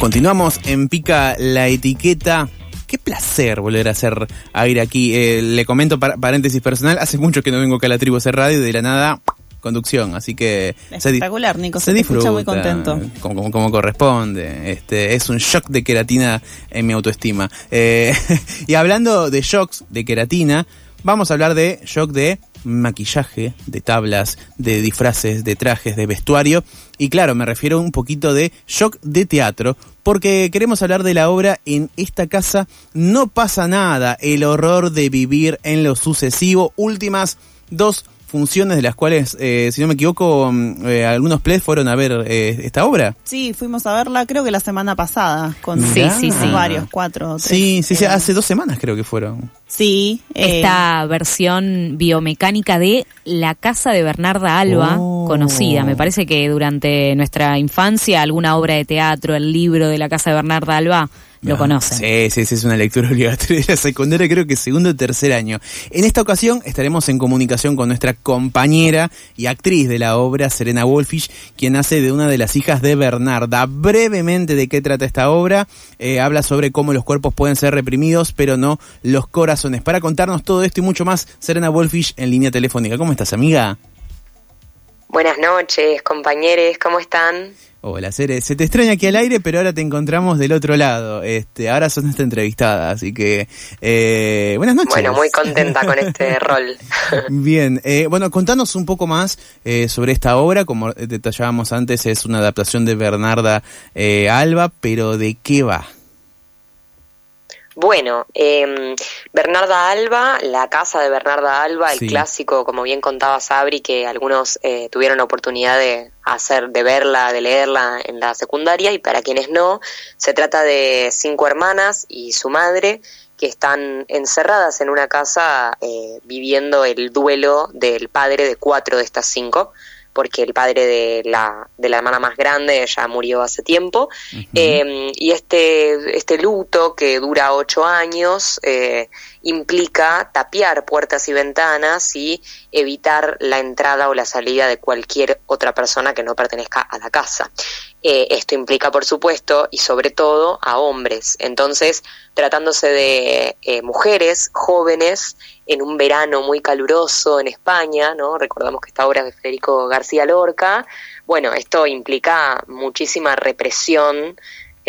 Continuamos en Pica la Etiqueta. Qué placer volver a hacer aire aquí. Eh, le comento paréntesis personal, hace mucho que no vengo acá a la tribu hacer radio y de la nada conducción, así que espectacular, Nico, se, disfruta muy contento, como, como, corresponde. Este es un shock de queratina en mi autoestima. Eh, y hablando de shocks de queratina, vamos a hablar de shock de maquillaje, de tablas, de disfraces, de trajes, de vestuario. Y claro, me refiero un poquito de shock de teatro, porque queremos hablar de la obra En esta casa no pasa nada, el horror de vivir en lo sucesivo, últimas dos funciones de las cuales, eh, si no me equivoco, mm, eh, algunos plays fueron a ver eh, esta obra. Sí, fuimos a verla creo que la semana pasada, con sí, sí, sí. varios, cuatro. Tres, sí, sí, sí, hace dos semanas creo que fueron. Sí. Esta versión biomecánica de La Casa de Bernarda Alba, oh. conocida. Me parece que durante nuestra infancia alguna obra de teatro, el libro de La Casa de Bernarda Alba lo conocen. Sí, sí, sí, es una lectura obligatoria de la secundaria, creo que segundo o tercer año. En esta ocasión estaremos en comunicación con nuestra compañera y actriz de la obra, Serena Wolfish, quien hace de una de las hijas de Bernarda. Brevemente de qué trata esta obra, eh, habla sobre cómo los cuerpos pueden ser reprimidos, pero no los corazones. Para contarnos todo esto y mucho más, Serena Wolfish en línea telefónica. ¿Cómo estás, amiga? Buenas noches, compañeros, ¿cómo están? Hola, Cere. Se te extraña aquí al aire, pero ahora te encontramos del otro lado. Este, ahora sos nuestra entrevistada, así que eh, buenas noches. Bueno, muy contenta con este rol. Bien, eh, bueno, contanos un poco más eh, sobre esta obra. Como detallábamos antes, es una adaptación de Bernarda Alba, pero ¿de qué va? Bueno, eh, Bernarda Alba, la casa de Bernarda Alba, el clásico, como bien contaba Sabri, que algunos eh, tuvieron la oportunidad de hacer, de verla, de leerla en la secundaria, y para quienes no, se trata de cinco hermanas y su madre que están encerradas en una casa eh, viviendo el duelo del padre de cuatro de estas cinco porque el padre de la, de la hermana más grande ya murió hace tiempo. Em, y este, este luto, que dura ocho años, eh, implica tapiar puertas y ventanas y evitar la entrada o la salida de cualquier otra persona que no pertenezca a la casa. Eh, esto implica, por supuesto, y sobre todo a hombres. Entonces, tratándose de eh, mujeres jóvenes en un verano muy caluroso en España, ¿no? Recordamos que esta obra es de Federico García Lorca. Bueno, esto implica muchísima represión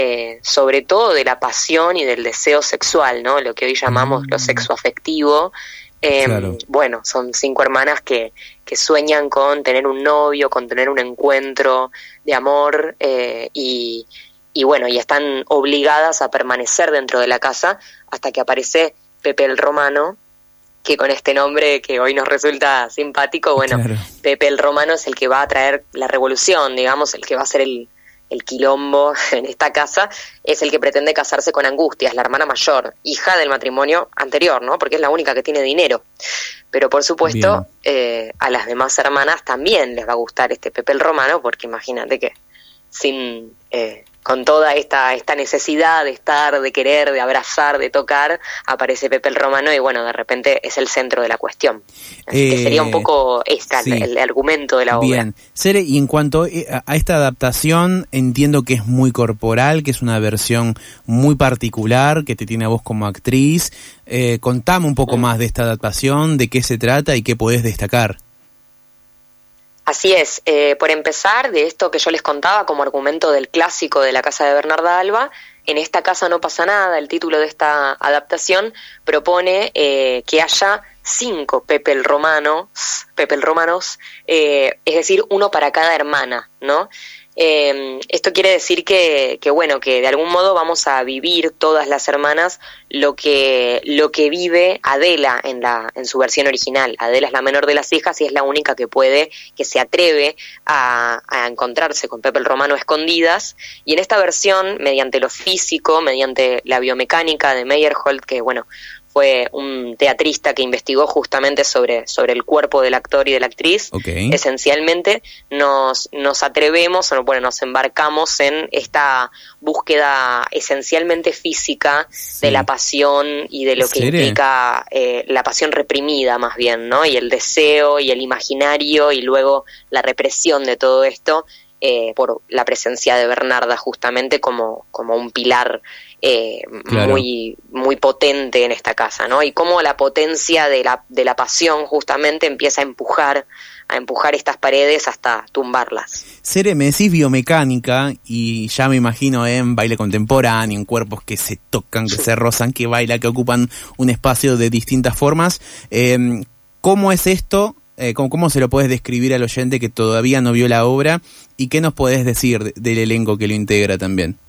eh, sobre todo de la pasión y del deseo sexual, ¿no? Lo que hoy llamamos lo mm. sexoafectivo. Eh, Bueno, son cinco hermanas que, que, sueñan con tener un novio, con tener un encuentro de amor eh, y, y, bueno, y están obligadas a permanecer dentro de la casa hasta que aparece Pepe el Romano, que con este nombre que hoy nos resulta simpático, bueno, Pepe el Romano es el que va a traer la revolución, digamos, el que va a ser el, el quilombo en esta casa, es el que pretende casarse con Angustias, la hermana mayor, hija del matrimonio anterior, ¿no? Porque es la única que tiene dinero. Pero por supuesto, eh, a las demás hermanas también les va a gustar este Pepe el Romano, porque imagínate que sin eh, con toda esta, esta necesidad de estar, de querer, de abrazar, de tocar, aparece Pepe el Romano y bueno, de repente es el centro de la cuestión. Así que sería un eh, poco esta, el, argumento de la obra. Bien, Sere, y en cuanto eh, a esta adaptación, entiendo que es muy corporal, que es una versión muy particular, que te tiene a vos como actriz. Eh, contame un poco mm. más de esta adaptación, de qué se trata y qué podés destacar. Así es, eh, por empezar, de esto que yo les contaba como argumento del clásico de la casa de Bernarda Alba, en esta casa no pasa nada, el título de esta adaptación propone eh, que haya cinco Pepe el Romanos, Romanos, eh, es decir, uno para cada hermana, ¿no? Eh, esto quiere decir que, que, bueno, que de algún modo vamos a vivir todas las hermanas lo que, lo que vive Adela en, la, en su versión original. Adela es la menor de las hijas y es la única que puede, que se atreve a, a encontrarse con Pepe el Romano escondidas. Y en esta versión, mediante lo físico, mediante la biomecánica de Meyerhold, que bueno, fue un teatrista que investigó justamente sobre, sobre el cuerpo del actor y de la actriz. Esencialmente nos, nos atrevemos, o bueno, nos embarcamos en esta búsqueda esencialmente física de la pasión y de lo que implica eh, la pasión reprimida más bien, ¿no? Y el deseo y el imaginario y luego la represión de todo esto eh, por la presencia de Bernarda justamente como, como un pilar eh, muy, muy potente en esta casa, ¿no? Y cómo la potencia de la, de la pasión justamente empieza a empujar a empujar estas paredes hasta tumbarlas. Sere, me decís biomecánica y ya me imagino en baile contemporáneo, en cuerpos que se tocan, que se rozan, que baila, que ocupan un espacio de distintas formas. Em, ¿Cómo es esto? Eh, ¿cómo, se lo puedes describir al oyente que todavía no vio la obra? ¿Y qué nos podés decir del elenco que lo integra también?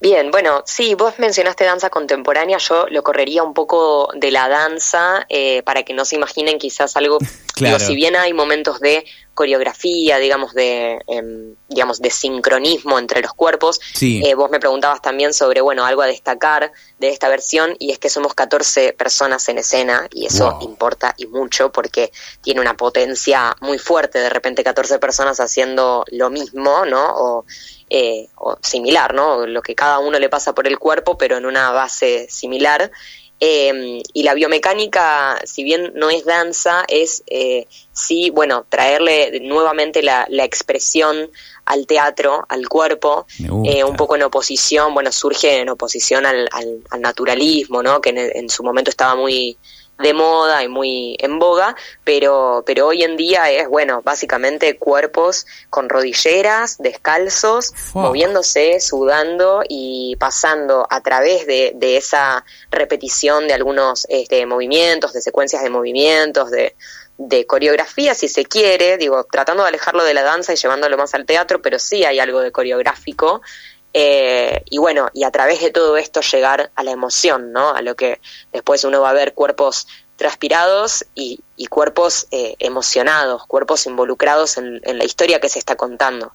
Bien, bueno, sí, vos mencionaste danza contemporánea, yo lo correría un poco de la danza eh, para que no se imaginen quizás algo, claro. si bien hay momentos de coreografía, digamos, de, em, digamos, de sincronismo entre los cuerpos, eh, vos me preguntabas también sobre, bueno, algo a destacar de esta versión y es que somos 14 personas en escena y eso importa y mucho porque tiene una potencia muy fuerte, de repente 14 personas haciendo lo mismo, ¿no? O, eh, o similar, ¿no? Lo que cada uno le pasa por el cuerpo, pero en una base similar. Eh, y la biomecánica, si bien no es danza, es eh, sí, bueno, traerle nuevamente la, expresión al teatro, al cuerpo, eh, un poco en oposición, bueno, surge en oposición al, al, naturalismo, ¿no? Que en, su momento estaba muy de moda y muy en boga, pero, pero hoy en día es, bueno, básicamente cuerpos con rodilleras, descalzos, moviéndose, sudando y pasando a través de, de esa repetición de algunos este, movimientos, de secuencias de movimientos, de, de coreografía, si se quiere, digo, tratando de alejarlo de la danza y llevándolo más al teatro, pero sí hay algo de coreográfico eh, y bueno, y a través de todo esto llegar a la emoción, ¿no? A lo que después uno va a ver cuerpos transpirados y, cuerpos eh, emocionados, cuerpos involucrados en, la historia que se está contando.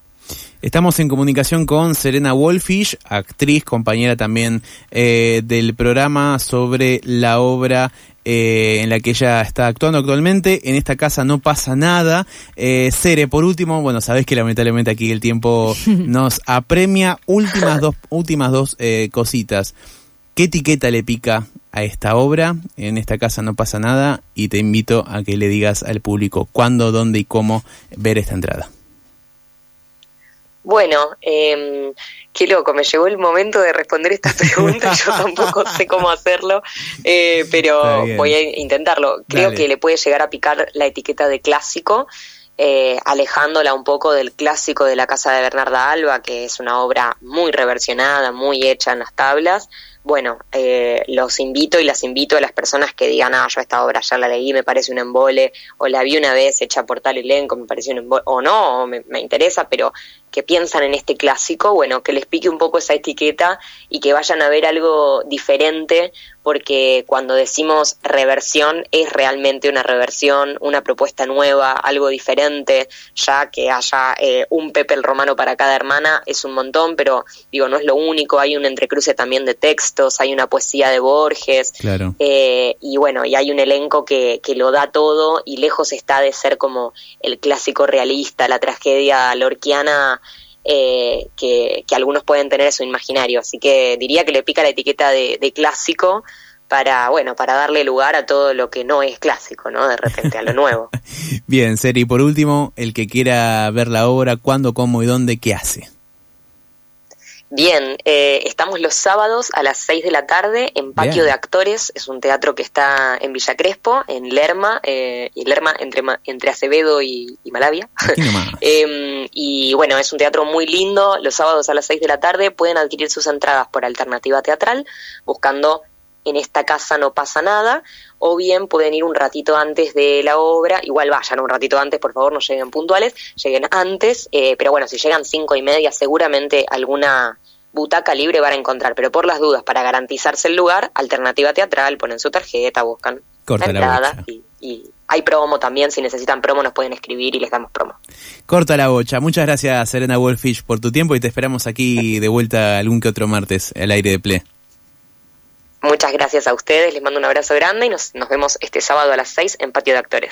Estamos en comunicación con Serena Wolfish, actriz, compañera también eh, del programa sobre la obra eh, en la que ella está actuando actualmente. En esta casa no pasa nada. Eh, Cere, por último, bueno, sabés que lamentablemente aquí el tiempo nos apremia. Últimas dos, últimas dos eh, cositas. ¿Qué etiqueta le pica a esta obra? En esta casa no pasa nada y te invito a que le digas al público cuándo, dónde y cómo ver esta entrada. Bueno, eh, qué loco, me llegó el momento de responder esta pregunta, yo tampoco sé cómo hacerlo, eh, pero voy a intentarlo. Creo que le puede llegar a picar la etiqueta de clásico, eh, alejándola un poco del clásico de la casa de Bernarda Alba, que es una obra muy reversionada, muy hecha en las tablas, bueno, eh, los invito y las invito a las personas que digan, ah, yo esta obra ya la leí, me parece un embole, o la vi una vez hecha por tal elenco, me parece un embole, o no, me, me interesa, pero que piensan en este clásico, bueno, que les pique un poco esa etiqueta y que vayan a ver algo diferente, porque cuando decimos reversión es realmente una reversión, una propuesta nueva, algo diferente, ya que haya eh, un Pepe el Romano para cada hermana es un montón, pero digo, no es lo único, hay un entrecruce también de textos, hay una poesía de Borges, eh, y bueno, y hay un elenco que, que lo da todo y lejos está de ser como el clásico realista, la tragedia lorquiana eh, que, algunos pueden tener en su imaginario. Así que diría que le pica la etiqueta de, clásico para, bueno, para darle lugar a todo lo que no es clásico, ¿no? De repente, a lo nuevo. Bien, Seri, por último, el que quiera ver la obra, cuándo, cómo y dónde, ¿qué hace? Bien, eh, estamos los sábados a las 6 de la tarde en Patio de Actores, es un teatro que está en Villa Crespo, en Lerma, eh, y Lerma entre, entre Acevedo y, Malavia. Em, y bueno, es un teatro muy lindo, los sábados a las 6 de la tarde pueden adquirir sus entradas por alternativa teatral, buscando en esta casa no pasa nada, o bien pueden ir un ratito antes de la obra, igual vayan un ratito antes, por favor, no lleguen puntuales, lleguen antes, eh, pero bueno, si llegan cinco y media, seguramente alguna butaca libre van a encontrar, pero por las dudas, para garantizarse el lugar, alternativa teatral, ponen su tarjeta, buscan Corta la entrada y, hay promo también, si necesitan promo nos pueden escribir y les damos promo. Corta la bocha. Muchas gracias Serena Wolfish por tu tiempo y te esperamos aquí de vuelta algún que otro martes al aire de Ple. Muchas gracias a ustedes, les mando un abrazo grande y nos, nos vemos este sábado a las 6 en Patio de Actores.